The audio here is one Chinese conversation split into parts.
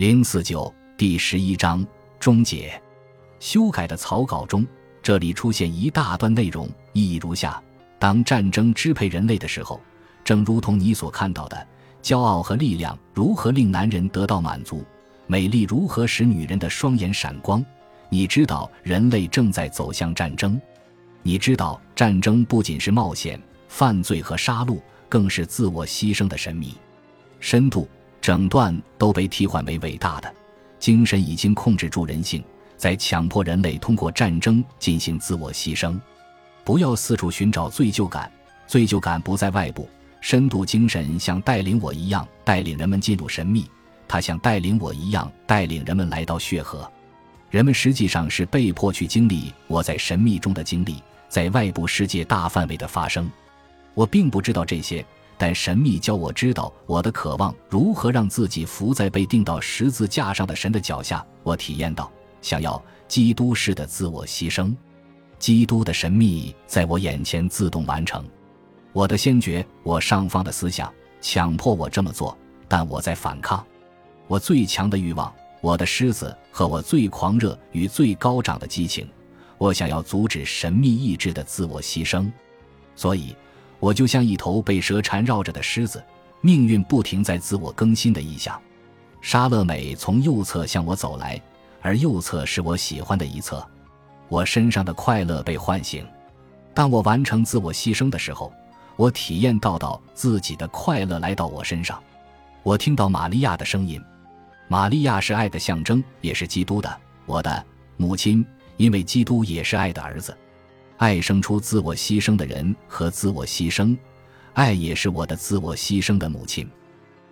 零四九第十一章终结。修改的草稿中，这里出现一大段内容，意义如下：当战争支配人类的时候，正如同你所看到的，骄傲和力量如何令男人得到满足，美丽如何使女人的双眼闪光。你知道人类正在走向战争，你知道战争不仅是冒险、犯罪和杀戮，更是自我牺牲的神秘、深度。整段都被替换为伟大的精神已经控制住人性，在强迫人类通过战争进行自我牺牲。不要四处寻找罪疚感，罪疚感不在外部。深度精神像带领我一样带领人们进入神秘，它像带领我一样带领人们来到血河。人们实际上是被迫去经历我在神秘中的经历，在外部世界大范围的发生。我并不知道这些。但神秘教我知道我的渴望如何让自己伏在被钉到十字架上的神的脚下。我体验到想要基督式的自我牺牲，基督的神秘在我眼前自动完成。我的先觉，我上方的思想强迫我这么做，但我在反抗。我最强的欲望，我的狮子和我最狂热与最高涨的激情，我想要阻止神秘意志的自我牺牲，所以。我就像一头被蛇缠绕着的狮子，命运不停在自我更新的意象。莎乐美从右侧向我走来，而右侧是我喜欢的一侧。我身上的快乐被唤醒。当我完成自我牺牲的时候，我体验到到自己的快乐来到我身上。我听到玛利亚的声音。玛利亚是爱的象征，也是基督的，我的母亲，因为基督也是爱的儿子。爱生出自我牺牲的人和自我牺牲，爱也是我的自我牺牲的母亲。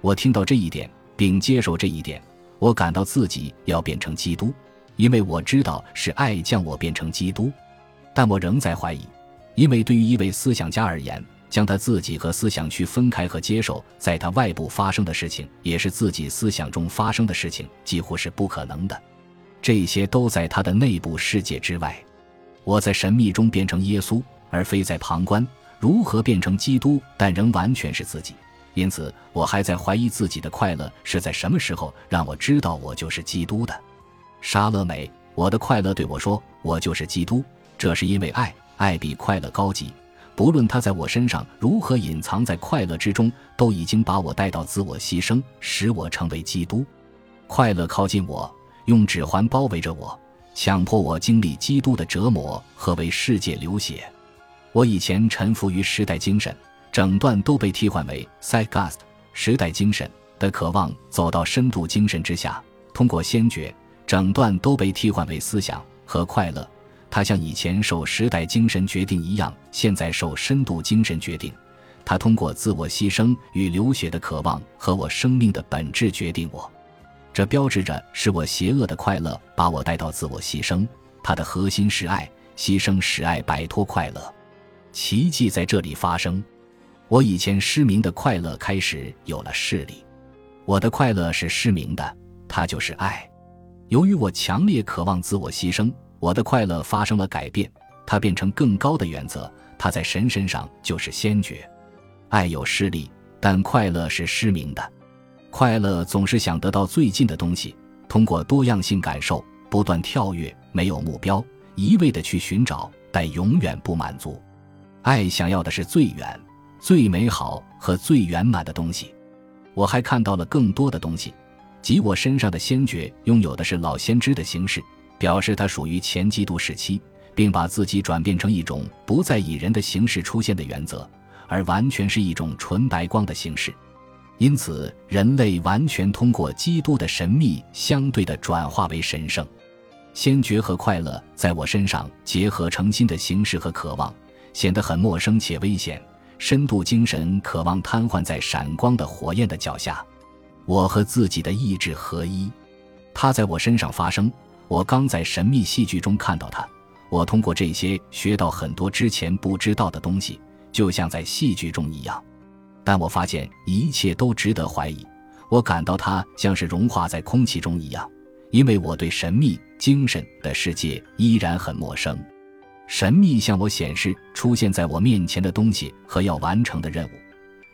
我听到这一点，并接受这一点。我感到自己要变成基督，因为我知道是爱将我变成基督。但我仍在怀疑，因为对于一位思想家而言，将他自己和思想区分开和接受在他外部发生的事情，也是自己思想中发生的事情，几乎是不可能的。这些都在他的内部世界之外。我在神秘中变成耶稣，而非在旁观如何变成基督，但仍完全是自己。因此，我还在怀疑自己的快乐是在什么时候让我知道我就是基督的。莎乐美，我的快乐对我说：“我就是基督。”这是因为爱，爱比快乐高级。不论它在我身上如何隐藏在快乐之中，都已经把我带到自我牺牲，使我成为基督。快乐靠近我，用指环包围着我。强迫我经历基督的折磨和为世界流血。我以前臣服于时代精神，整段都被替换为 “seagust” 时代精神的渴望，走到深度精神之下。通过先觉，整段都被替换为思想和快乐。它像以前受时代精神决定一样，现在受深度精神决定。它通过自我牺牲与流血的渴望和我生命的本质决定我。这标志着是我邪恶的快乐把我带到自我牺牲，它的核心是爱，牺牲使爱摆脱快乐。奇迹在这里发生，我以前失明的快乐开始有了视力。我的快乐是失明的，它就是爱。由于我强烈渴望自我牺牲，我的快乐发生了改变，它变成更高的原则。它在神身上就是先觉。爱有视力，但快乐是失明的。快乐总是想得到最近的东西，通过多样性感受不断跳跃，没有目标，一味的去寻找，但永远不满足。爱想要的是最远、最美好和最圆满的东西。我还看到了更多的东西，即我身上的先觉拥有的是老先知的形式，表示它属于前基督时期，并把自己转变成一种不再以人的形式出现的原则，而完全是一种纯白光的形式。因此，人类完全通过基督的神秘相对的转化为神圣。先觉和快乐在我身上结合成新的形式和渴望，显得很陌生且危险。深度精神渴望瘫痪在闪光的火焰的脚下。我和自己的意志合一，它在我身上发生。我刚在神秘戏剧中看到它。我通过这些学到很多之前不知道的东西，就像在戏剧中一样。但我发现一切都值得怀疑，我感到它像是融化在空气中一样，因为我对神秘精神的世界依然很陌生。神秘向我显示出现在我面前的东西和要完成的任务，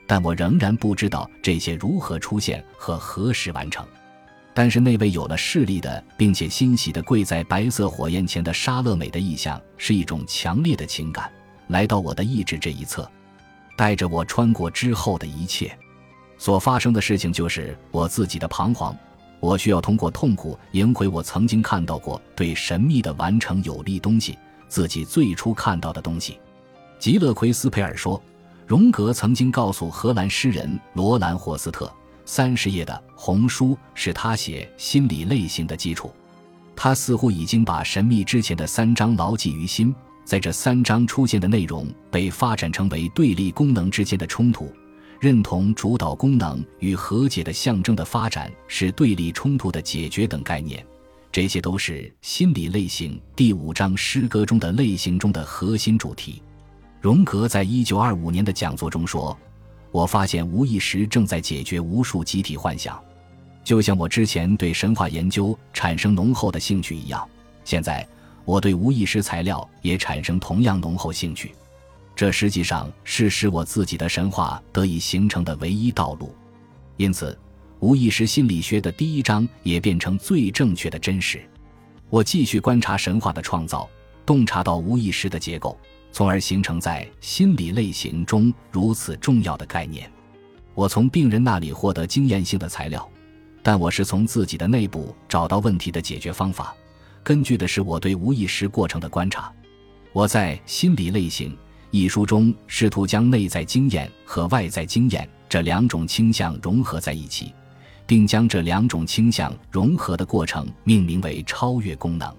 但我仍然不知道这些如何出现和何时完成。但是那位有了势力的，并且欣喜地跪在白色火焰前的沙乐美的意象，是一种强烈的情感，来到我的意志这一侧，带着我穿过之后的一切。所发生的事情就是我自己的彷徨，我需要通过痛苦赢回我曾经看到过对神秘的完成有利东西，自己最初看到的东西。吉勒奎斯培尔说，荣格曾经告诉荷兰诗人罗兰霍斯特。三十页的红书是他写心理类型的基础，他似乎已经把神秘之前的三章牢记于心。在这三章出现的内容被发展成为对立功能之间的冲突，认同主导功能与和解的象征的发展是对立冲突的解决等概念，这些都是心理类型第五章诗歌中的类型中的核心主题。荣格在一九二五年的讲座中说。我发现无意识正在解决无数集体幻想，就像我之前对神话研究产生浓厚的兴趣一样。现在我对无意识材料也产生同样浓厚兴趣。这实际上是使我自己的神话得以形成的唯一道路。因此，无意识心理学的第一章也变成最正确的真实。我继续观察神话的创造，洞察到无意识的结构。从而形成在心理类型中如此重要的概念。我从病人那里获得经验性的材料，但我是从自己的内部找到问题的解决方法，根据的是我对无意识过程的观察。我在《心理类型》一书中试图将内在经验和外在经验这两种倾向融合在一起，并将这两种倾向融合的过程命名为超越功能。